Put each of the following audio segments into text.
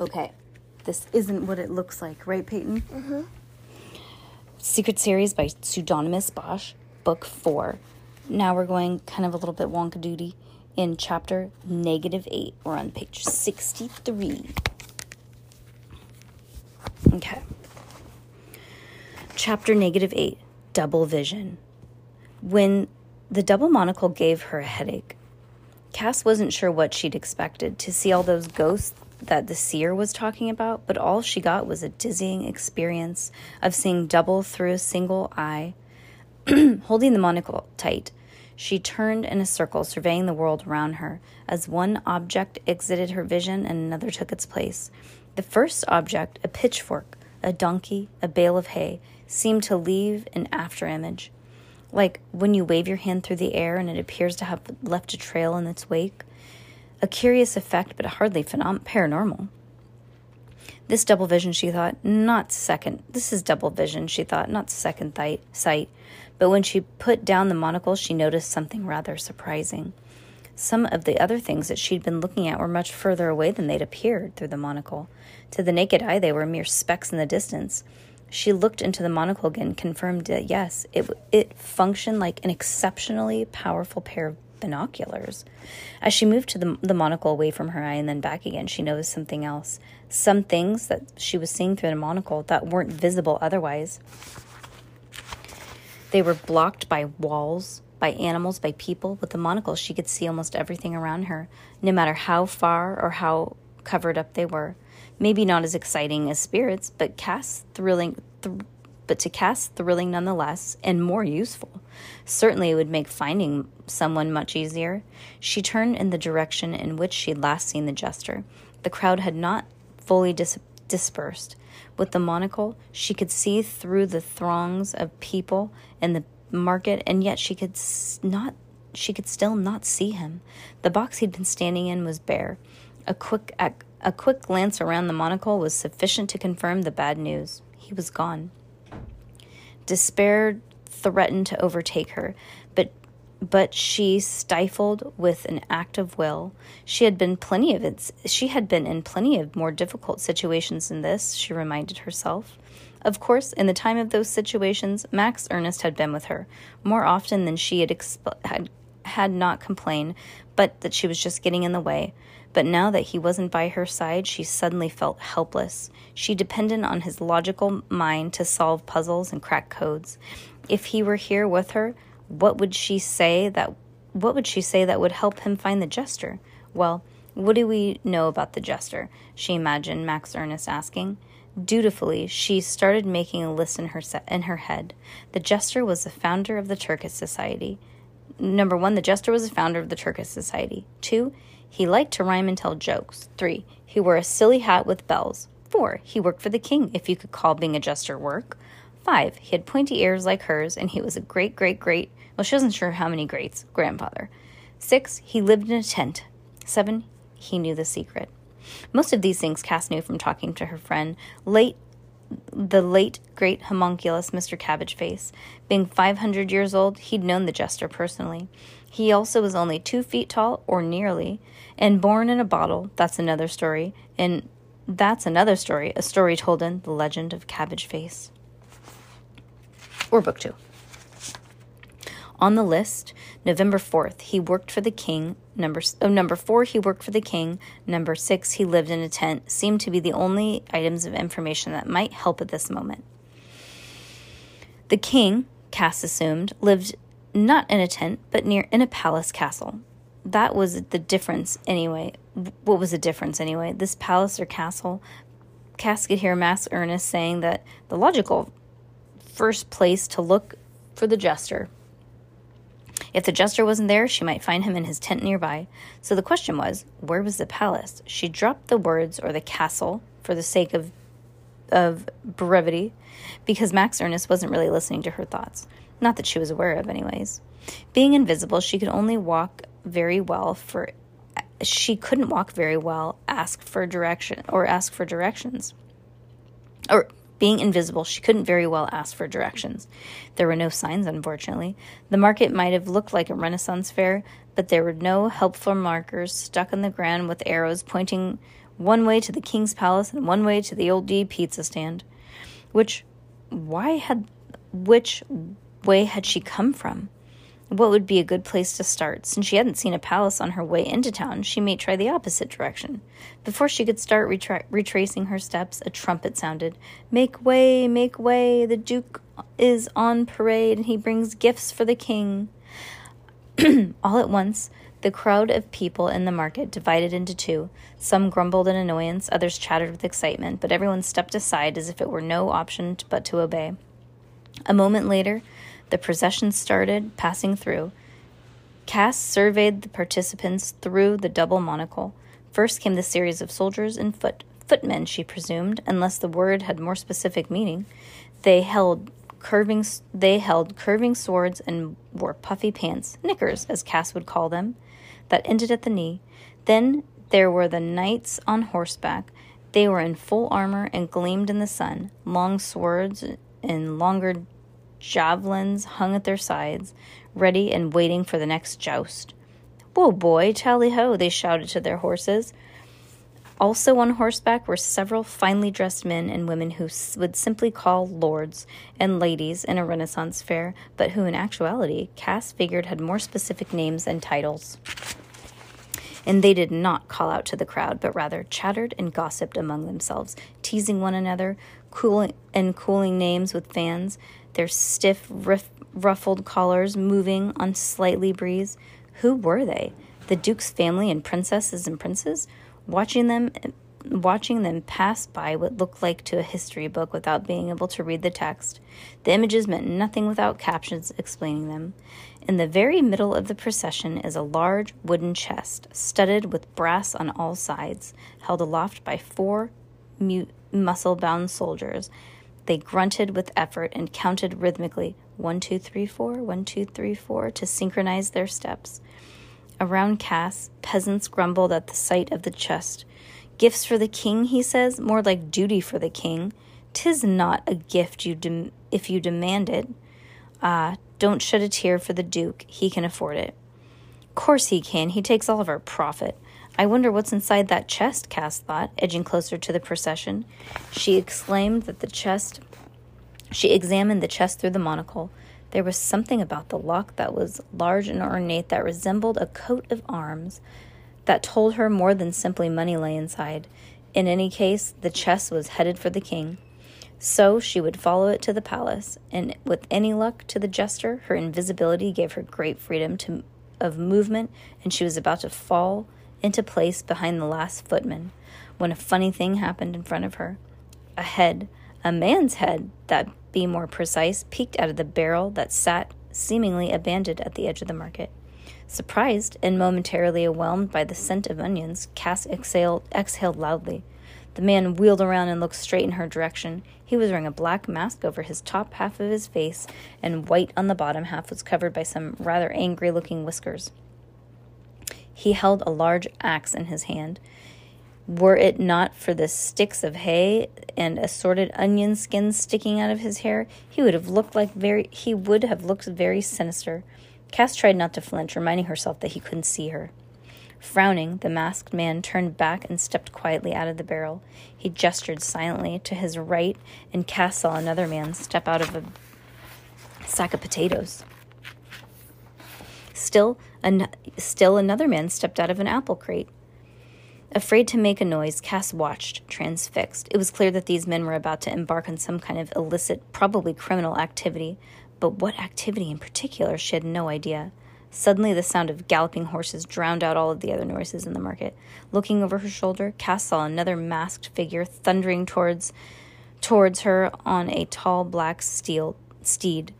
Okay, this isn't what it looks like, right, Peyton? Mm-hmm. Secret Series by Pseudonymous Bosch, Book 4. Now we're going kind of a little bit wonka doody in chapter negative 8. We're on page 63. Okay. Chapter negative 8 Double Vision. When the double monocle gave her a headache, Cass wasn't sure what she'd expected to see all those ghosts that the seer was talking about, but all she got was a dizzying experience of seeing double through a single eye. Holding the monocle tight, she turned in a circle, surveying the world around her, as one object exited her vision and another took its place. The first object, a pitchfork, a donkey, a bale of hay, seemed to leave an afterimage. Like when you wave your hand through the air and it appears to have left a trail in its wake. A curious effect, but hardly phenom- paranormal. This double vision, she thought, not second. This is double vision, she thought, not second th- sight. But when she put down the monocle, she noticed something rather surprising. Some of the other things that she'd been looking at were much further away than they'd appeared through the monocle. To the naked eye, they were mere specks in the distance. She looked into the monocle again, confirmed that yes, it, it functioned like an exceptionally powerful pair of binoculars. As she moved to the, the monocle away from her eye and then back again, she noticed something else. Some things that she was seeing through the monocle that weren't visible otherwise. They were blocked by walls, by animals, by people. With the monocle, she could see almost everything around her, no matter how far or how covered up they were. Maybe not as exciting as spirits, but Cass thrilling. Th- but to Cass thrilling nonetheless and more useful. Certainly, it would make finding someone much easier. She turned in the direction in which she had last seen the jester. The crowd had not fully dis- dispersed. With the monocle, she could see through the throngs of people in the market, and yet she could not. She could still not see him. The box he'd been standing in was bare. A quick, a quick glance around the monocle was sufficient to confirm the bad news. He was gone. Despair threatened to overtake her, but but she stifled with an act of will. She had been plenty of it. She had been in plenty of more difficult situations than this. She reminded herself. Of course, in the time of those situations, Max Ernest had been with her more often than she had exp- had had not complained, but that she was just getting in the way. But now that he wasn't by her side, she suddenly felt helpless. She depended on his logical mind to solve puzzles and crack codes. If he were here with her, what would she say that what would she say that would help him find the jester? Well, what do we know about the jester? She imagined Max Ernest asking. Dutifully, she started making a list in her se- in her head. The jester was the founder of the Terces Society. Number one, the jester was the founder of the Terces Society. Two, he liked to rhyme and tell jokes. Three, he wore a silly hat with bells. Four, he worked for the king, if you could call being a jester work. Five, he had pointy ears like hers, and he was a great, great, great, well, she wasn't sure how many greats, grandfather. Six, he lived in a tent. Seven, he knew the secret. Most of these things Cass knew from talking to her friend, late the late great homunculus Mr. Cabbage Face. Being 500 years old, he'd known the jester personally. He also was only two feet tall, or nearly, and born in a bottle. That's another story. And that's another story, a story told in The Legend of Cabbage Face. Or book two. On the list, November 4th, he worked for the king. Number, oh, number four, he worked for the king. Number six, he lived in a tent, seemed to be the only items of information that might help at this moment. The king, Cass assumed, lived not in a tent, but near in a palace castle. That was the difference anyway. What was the difference anyway? This palace or castle? Cass could hear Max Ernest saying that the logical first place to look for the jester If the jester wasn't there, she might find him in his tent nearby. So the question was, where was the palace? She dropped the words or the castle for the sake of of brevity, because Max Ernest wasn't really listening to her thoughts. Not that she was aware of, anyways. Being invisible, she could only walk very well for she couldn't walk very well, ask for direction or ask for directions. Or being invisible, she couldn't very well ask for directions. There were no signs, unfortunately. The market might have looked like a Renaissance fair, but there were no helpful markers stuck in the ground with arrows pointing one way to the king's palace and one way to the old D pizza stand. Which why had which way had she come from? What would be a good place to start? Since she hadn't seen a palace on her way into town, she may try the opposite direction. Before she could start retra- retracing her steps, a trumpet sounded. Make way, make way, the Duke is on parade and he brings gifts for the king. All at once, the crowd of people in the market divided into two. Some grumbled in annoyance, others chattered with excitement, but everyone stepped aside as if it were no option but to obey. A moment later, the procession started passing through. Cass surveyed the participants through the double monocle. First came the series of soldiers and foot footmen, she presumed, unless the word had more specific meaning. They held curving they held curving swords and wore puffy pants, knickers as Cass would call them, that ended at the knee. Then there were the knights on horseback. They were in full armor and gleamed in the sun. Long swords and longer javelins hung at their sides, ready and waiting for the next joust. Whoa, boy, tally ho, they shouted to their horses. Also on horseback were several finely dressed men and women who would simply call lords and ladies in a Renaissance fair, but who in actuality Cass figured had more specific names and titles. And they did not call out to the crowd, but rather chattered and gossiped among themselves, teasing one another, cooling and cooling names with fans, their stiff, riff, ruffled collars moving on slightly breeze. Who were they? The Duke's family and princesses and princes? Watching them watching them pass by what looked like to a history book without being able to read the text. The images meant nothing without captions explaining them. In the very middle of the procession is a large wooden chest, studded with brass on all sides, held aloft by four mute, muscle bound soldiers they grunted with effort and counted rhythmically one, two, three, four, one, two, three, four to synchronize their steps. Around Cass, peasants grumbled at the sight of the chest. Gifts for the king, he says, more like duty for the king. Tis not a gift you dem- if you demand it. Ah, don't shed a tear for the duke. He can afford it. Course he can. He takes all of our profit. I wonder what's inside that chest, Cass thought, edging closer to the procession. She exclaimed that the chest. She examined the chest through the monocle. There was something about the lock that was large and ornate that resembled a coat of arms that told her more than simply money lay inside. In any case, the chest was headed for the king. So she would follow it to the palace, and with any luck to the jester, her invisibility gave her great freedom to, of movement, and she was about to fall into place behind the last footman when a funny thing happened in front of her. A head, a man's head, that be more precise, peeked out of the barrel that sat seemingly abandoned at the edge of the market. Surprised and momentarily overwhelmed by the scent of onions, Cass exhaled, exhaled loudly. The man wheeled around and looked straight in her direction. He was wearing a black mask over his top half of his face, and white on the bottom half was covered by some rather angry looking whiskers. He held a large axe in his hand. Were it not for the sticks of hay and assorted onion skins sticking out of his hair, he would have looked like very he would have looked very sinister. Cass tried not to flinch, reminding herself that he couldn't see her. Frowning, the masked man turned back and stepped quietly out of the barrel. He gestured silently to his right, and Cass saw another man step out of a sack of potatoes. Still, an- still another man stepped out of an apple crate. Afraid to make a noise, Cass watched, transfixed. It was clear that these men were about to embark on some kind of illicit, probably criminal activity, but what activity in particular, she had no idea. Suddenly, the sound of galloping horses drowned out all of the other noises in the market. Looking over her shoulder, Cass saw another masked figure thundering towards towards her on a tall black steel steed.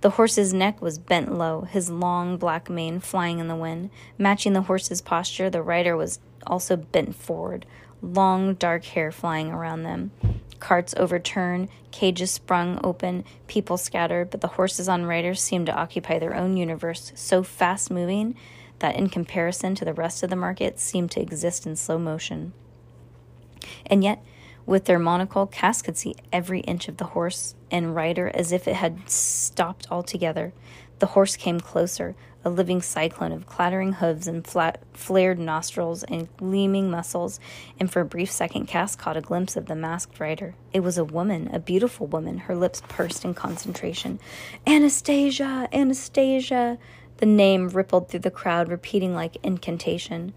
The horse's neck was bent low, his long black mane flying in the wind. Matching the horse's posture, the rider was also bent forward, long dark hair flying around them. Carts overturned, cages sprung open, people scattered, but the horses on riders seemed to occupy their own universe, so fast moving that in comparison to the rest of the market seemed to exist in slow motion. And yet, with their monocle, Cass could see every inch of the horse and rider as if it had stopped altogether. The horse came closer, a living cyclone of clattering hooves and flat, flared nostrils and gleaming muscles, and for a brief second Cass caught a glimpse of the masked rider. It was a woman, a beautiful woman, her lips pursed in concentration. Anastasia! Anastasia! The name rippled through the crowd, repeating like incantation.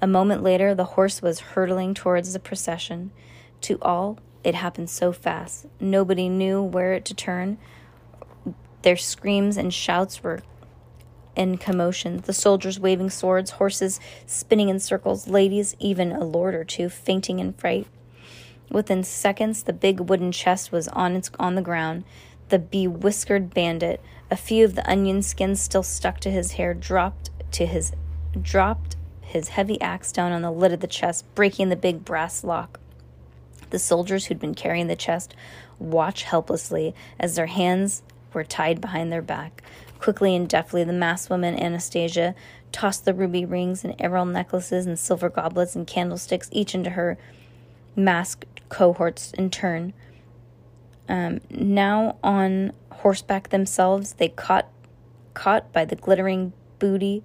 A moment later, the horse was hurtling towards the procession. To all, it happened so fast. Nobody knew where to turn. Their screams and shouts were in commotion. The soldiers waving swords, horses spinning in circles, ladies, even a lord or two, fainting in fright. Within seconds, the big wooden chest was on its on the ground. The bewhiskered bandit, a few of the onion skins still stuck to his hair, dropped to his dropped his heavy axe down on the lid of the chest, breaking the big brass lock. The soldiers who'd been carrying the chest watched helplessly as their hands were tied behind their back. Quickly and deftly, the masked woman, Anastasia, tossed the ruby rings and emerald necklaces and silver goblets and candlesticks each into her masked cohorts in turn. Um, now on horseback themselves, they caught caught by the glittering booty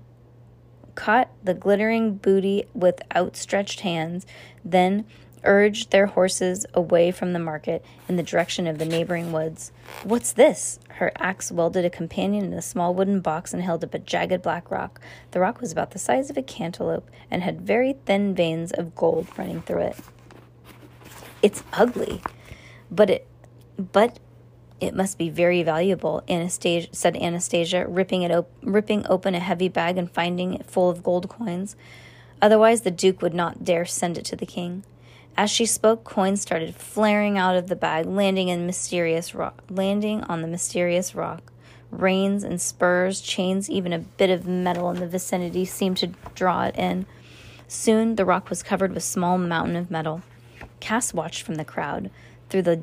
caught the glittering booty with outstretched hands, then urged their horses away from the market in the direction of the neighboring woods. What's this? Her axe welded a companion in a small wooden box and held up a jagged black rock. The rock was about the size of a cantaloupe and had very thin veins of gold running through it. It's ugly, but it but it must be very valuable, Anastasia said Anastasia, ripping it op- ripping open a heavy bag and finding it full of gold coins. Otherwise the duke would not dare send it to the king. As she spoke, coins started flaring out of the bag, landing in mysterious landing on the mysterious rock. Reins and spurs, chains, even a bit of metal in the vicinity seemed to draw it in. Soon the rock was covered with small mountain of metal. Cass watched from the crowd. Through the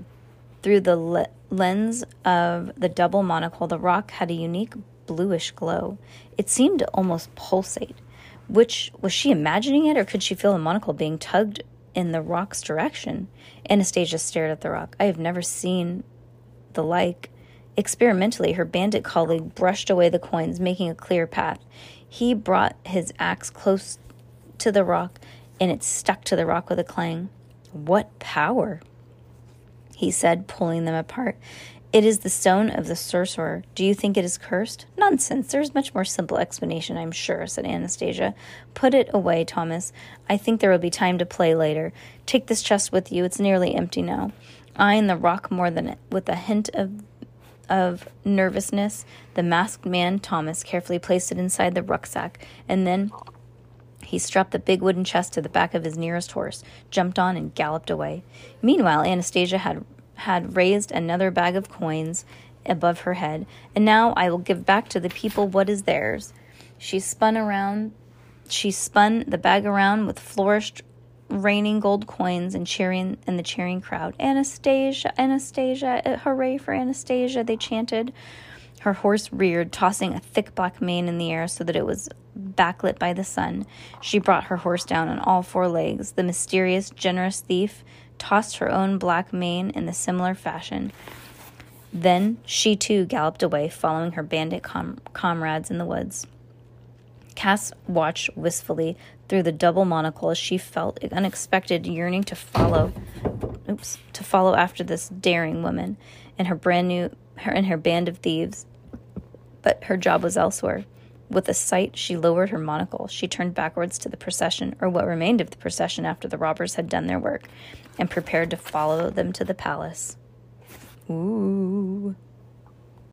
through the le- lens of the double monocle, the rock had a unique bluish glow. It seemed to almost pulsate. Which was she imagining it, or could she feel the monocle being tugged in the rock's direction. Anastasia stared at the rock. I have never seen the like. Experimentally, her bandit colleague brushed away the coins, making a clear path. He brought his axe close to the rock, and it stuck to the rock with a clang. What power! He said, pulling them apart. It is the stone of the sorcerer. Do you think it is cursed? Nonsense. There's much more simple explanation, I'm sure, said Anastasia. Put it away, Thomas. I think there will be time to play later. Take this chest with you. It's nearly empty now. Eyeing the rock more than with a hint of of nervousness, the masked man, Thomas, carefully placed it inside the rucksack, and then he strapped the big wooden chest to the back of his nearest horse, jumped on, and galloped away. Meanwhile, Anastasia had had raised another bag of coins above her head, and now I will give back to the people what is theirs. She spun around, she spun the bag around with flourished, raining gold coins and cheering in the cheering crowd. Anastasia, Anastasia, uh, hooray for Anastasia, they chanted. Her horse reared, tossing a thick black mane in the air so that it was backlit by the sun. She brought her horse down on all four legs. The mysterious, generous thief tossed her own black mane in the similar fashion. Then she too galloped away, following her bandit com- comrades in the woods. Cass watched wistfully through the double monocle as she felt an unexpected yearning to follow oops to follow after this daring woman and her brand new her and her band of thieves but her job was elsewhere with a sight, she lowered her monocle. She turned backwards to the procession, or what remained of the procession after the robbers had done their work, and prepared to follow them to the palace. Ooh.